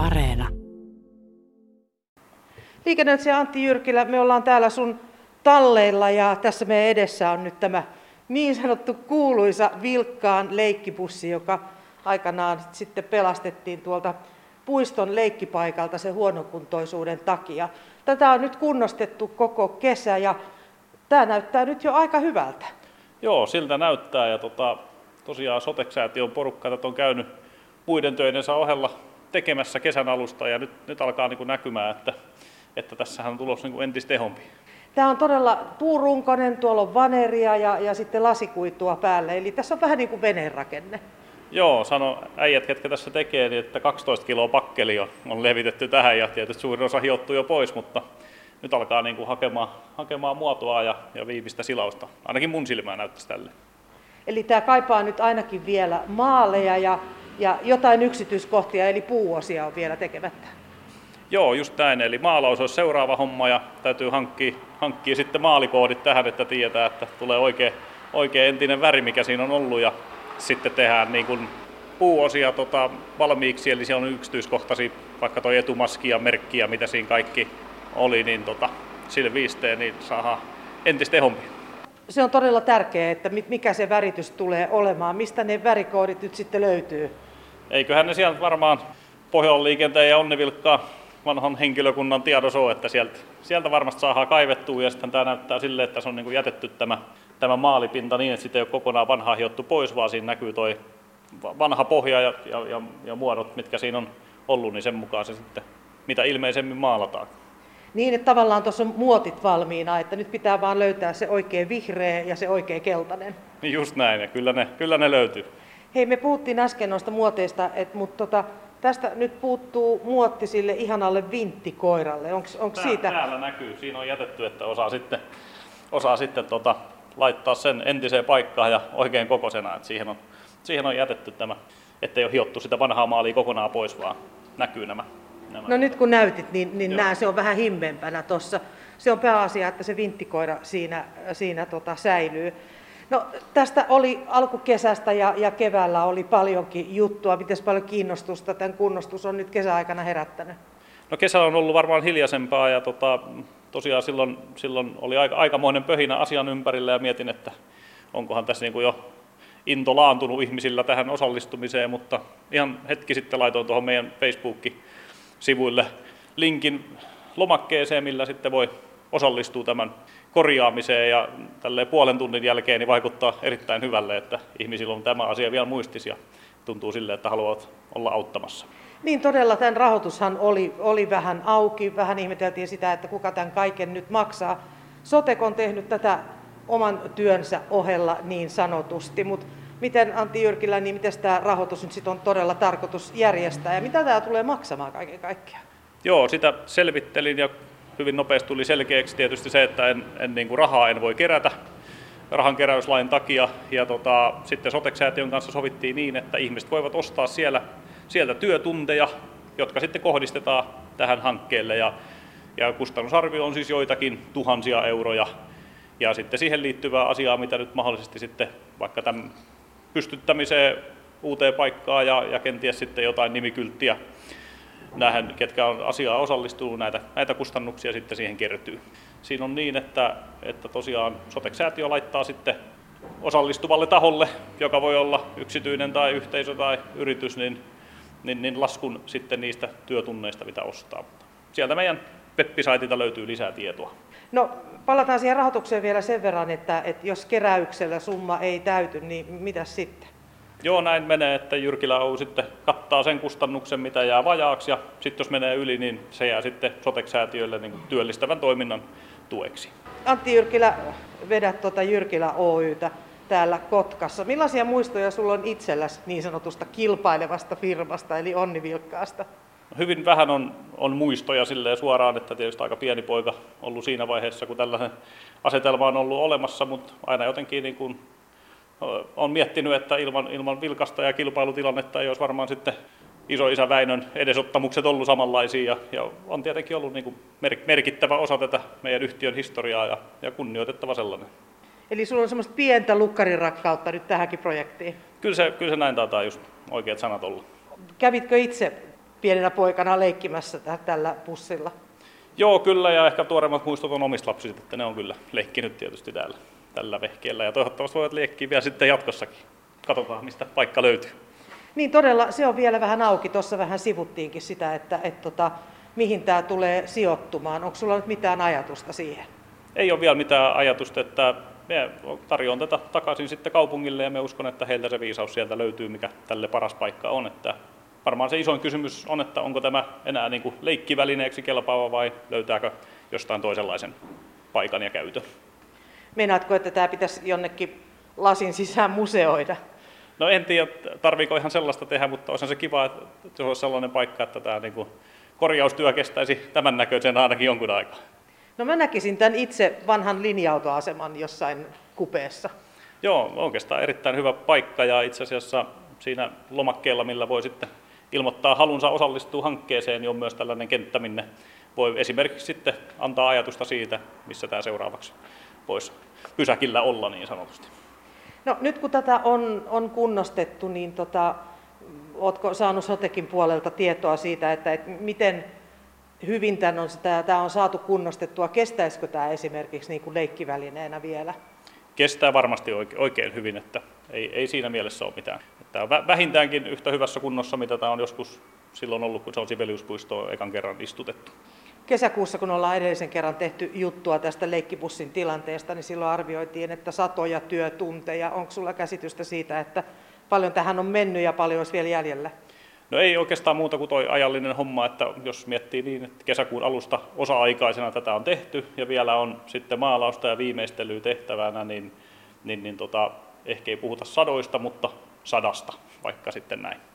Areena. Liikennöitsijä Antti Jyrkilä, me ollaan täällä sun talleilla ja tässä meidän edessä on nyt tämä niin sanottu kuuluisa vilkkaan leikkipussi, joka aikanaan sitten pelastettiin tuolta puiston leikkipaikalta sen huonokuntoisuuden takia. Tätä on nyt kunnostettu koko kesä ja tämä näyttää nyt jo aika hyvältä. Joo, siltä näyttää ja tota, tosiaan Soteksäätiön porukka on käynyt muiden töidensä ohella tekemässä kesän alusta ja nyt, nyt alkaa niin kuin näkymään, että, että tässähän on tulossa niin kuin entistä tehompi. Tämä on todella puurunkonen, tuolla on vaneria ja, ja sitten lasikuitua päälle, eli tässä on vähän niin kuin veneen rakenne. Joo, sano äijät, ketkä tässä tekee, niin että 12 kiloa pakkeli on, on levitetty tähän ja tietysti suurin osa hiottuu jo pois, mutta nyt alkaa niin kuin hakemaan, hakemaan muotoa ja, ja viimeistä silausta. Ainakin mun silmään näyttäisi tälle. Eli tämä kaipaa nyt ainakin vielä maaleja ja, ja jotain yksityiskohtia, eli puuosia on vielä tekemättä. Joo, just näin. Eli maalaus olisi seuraava homma ja täytyy hankkia, hankkia sitten maalikoodit tähän, että tietää, että tulee oikea, oikea entinen väri, mikä siinä on ollut. Ja sitten tehdään niin kuin puuosia tota, valmiiksi, eli siellä on yksityiskohtaisia, vaikka tuo etumaski ja merkki ja mitä siinä kaikki oli, niin tota, sille viisteen niin saadaan entistä tehompi. Se on todella tärkeää, että mikä se väritys tulee olemaan. Mistä ne värikoodit nyt sitten löytyy? Eiköhän ne sieltä varmaan Pohjolan liikenteen ja Onnevilkkaa vanhan henkilökunnan tiedossa on, että sieltä, sieltä varmasti saadaan kaivettua ja sitten tämä näyttää sille, että se on niin kuin jätetty tämä, tämä maalipinta niin, että sitä ei ole kokonaan vanhaa hiottu pois, vaan siinä näkyy tuo vanha pohja ja, ja, ja, ja muodot, mitkä siinä on ollut, niin sen mukaan se sitten mitä ilmeisemmin maalataan. Niin, että tavallaan tuossa on muotit valmiina, että nyt pitää vaan löytää se oikein vihreä ja se oikein keltainen. Niin just näin, ja kyllä ne, kyllä ne löytyy. Hei, me puhuttiin äsken noista muoteista, että, mutta tota, tästä nyt puuttuu muotti sille ihanalle vinttikoiralle. Onko Tää, siitä? Täällä näkyy, siinä on jätetty, että osaa sitten, osaa sitten tota, laittaa sen entiseen paikkaan ja oikein kokoisena. Että siihen, on, siihen on jätetty tämä, ettei ole hiottu sitä vanhaa maalia kokonaan pois, vaan näkyy nämä. nämä. No nyt kun näytit, niin, niin nämä, se on vähän himmeämpänä tuossa. Se on pääasia, että se vinttikoira siinä, siinä tota, säilyy. No, tästä oli alkukesästä ja, ja keväällä oli paljonkin juttua. Miten paljon kiinnostusta tämän kunnostus on nyt kesäaikana herättänyt? No kesällä on ollut varmaan hiljaisempaa ja tota, tosiaan silloin, silloin oli aika, aikamoinen pöhinä asian ympärillä ja mietin, että onkohan tässä niin kuin jo into laantunut ihmisillä tähän osallistumiseen, mutta ihan hetki sitten laitoin tuohon meidän Facebook-sivuille linkin lomakkeeseen, millä sitten voi osallistua tämän korjaamiseen ja tälle puolen tunnin jälkeen niin vaikuttaa erittäin hyvälle, että ihmisillä on tämä asia vielä muistis ja tuntuu sille, että haluavat olla auttamassa. Niin todella, tämän rahoitushan oli, oli vähän auki, vähän ihmeteltiin sitä, että kuka tämän kaiken nyt maksaa. Sotek on tehnyt tätä oman työnsä ohella niin sanotusti, mutta miten Antti Jyrkilä, niin miten tämä rahoitus nyt sitten on todella tarkoitus järjestää ja mitä tämä tulee maksamaan kaiken kaikkiaan? Joo, sitä selvittelin ja hyvin nopeasti tuli selkeäksi tietysti se, että en, en niin kuin rahaa en voi kerätä rahan keräyslain takia. Ja tota, sitten Soteksäätiön kanssa sovittiin niin, että ihmiset voivat ostaa siellä, sieltä työtunteja, jotka sitten kohdistetaan tähän hankkeelle. Ja, ja kustannusarvio on siis joitakin tuhansia euroja. Ja sitten siihen liittyvää asiaa, mitä nyt mahdollisesti sitten vaikka tämän pystyttämiseen uuteen paikkaan ja, ja kenties sitten jotain nimikylttiä nähän, ketkä on asiaan osallistunut, näitä, näitä kustannuksia sitten siihen kertyy. Siinä on niin, että, että tosiaan Sotek-säätiö laittaa sitten osallistuvalle taholle, joka voi olla yksityinen tai yhteisö tai yritys, niin, niin, niin laskun sitten niistä työtunneista, mitä ostaa. Sieltä meidän web löytyy lisää tietoa. No palataan siihen rahoitukseen vielä sen verran, että, että jos keräyksellä summa ei täyty, niin mitä sitten? Joo, näin menee, että Jyrkilä Oy sitten kattaa sen kustannuksen, mitä jää vajaaksi, ja sitten jos menee yli, niin se jää sitten Sotek-säätiölle niin työllistävän toiminnan tueksi. Antti Jyrkilä, vedät tuota Jyrkilä Oytä täällä Kotkassa. Millaisia muistoja sulla on itselläsi niin sanotusta kilpailevasta firmasta, eli Onni Vilkkaasta? Hyvin vähän on, on muistoja silleen suoraan, että tietysti aika pieni poika ollut siinä vaiheessa, kun tällainen asetelma on ollut olemassa, mutta aina jotenkin niin kuin on miettinyt, että ilman, ilman vilkasta ja kilpailutilannetta ei olisi varmaan sitten isoisä Väinön edesottamukset ollut samanlaisia ja, ja on tietenkin ollut niin kuin merkittävä osa tätä meidän yhtiön historiaa ja, ja kunnioitettava sellainen. Eli sulla on semmoista pientä lukkarin nyt tähänkin projektiin? Kyllä se, kyllä se näin taitaa just oikeat sanat olla. Kävitkö itse pienenä poikana leikkimässä tä- tällä bussilla. Joo, kyllä, ja ehkä tuoreimmat muistot on omista lapsista, että ne on kyllä leikkinyt tietysti täällä tällä vehkeellä, ja toivottavasti voivat leikkiä vielä sitten jatkossakin. Katsotaan, mistä paikka löytyy. Niin todella, se on vielä vähän auki. Tuossa vähän sivuttiinkin sitä, että et, tota, mihin tämä tulee sijoittumaan. Onko sulla nyt mitään ajatusta siihen? Ei ole vielä mitään ajatusta, että me tarjoan tätä takaisin sitten kaupungille ja me uskon, että heiltä se viisaus sieltä löytyy, mikä tälle paras paikka on. Että varmaan se isoin kysymys on, että onko tämä enää niin kuin leikkivälineeksi kelpaava vai löytääkö jostain toisenlaisen paikan ja käytön. Meinaatko, että tämä pitäisi jonnekin lasin sisään museoida? No en tiedä, tarviiko ihan sellaista tehdä, mutta olisi se kiva, että se olisi sellainen paikka, että tämä niin kuin korjaustyö kestäisi tämän näköisen ainakin jonkun aikaa. No mä näkisin tämän itse vanhan linja-autoaseman jossain kupeessa. Joo, oikeastaan erittäin hyvä paikka ja itse asiassa siinä lomakkeella, millä voi sitten ilmoittaa halunsa osallistua hankkeeseen, niin on myös tällainen kenttä, minne voi esimerkiksi sitten antaa ajatusta siitä, missä tämä seuraavaksi voisi pysäkillä olla niin sanotusti. No nyt kun tätä on, on kunnostettu, niin tota, oletko saanut Sotekin puolelta tietoa siitä, että, että miten hyvin tämän on, tämä, tämä on saatu kunnostettua? Kestäisikö tämä esimerkiksi niin kuin leikkivälineenä vielä? Kestää varmasti oikein, oikein hyvin, että ei, ei siinä mielessä ole mitään. Tämä on vä- vähintäänkin yhtä hyvässä kunnossa, mitä tämä on joskus silloin ollut, kun se on Sibeliuspuistoon ekan kerran istutettu. Kesäkuussa, kun ollaan edellisen kerran tehty juttua tästä leikkipussin tilanteesta, niin silloin arvioitiin, että satoja työtunteja. Onko sulla käsitystä siitä, että paljon tähän on mennyt ja paljon olisi vielä jäljellä? No ei oikeastaan muuta kuin tuo ajallinen homma, että jos miettii niin, että kesäkuun alusta osa-aikaisena tätä on tehty ja vielä on sitten maalausta ja viimeistelyä tehtävänä, niin, niin, niin tota, ehkä ei puhuta sadoista, mutta sadasta, vaikka sitten näin.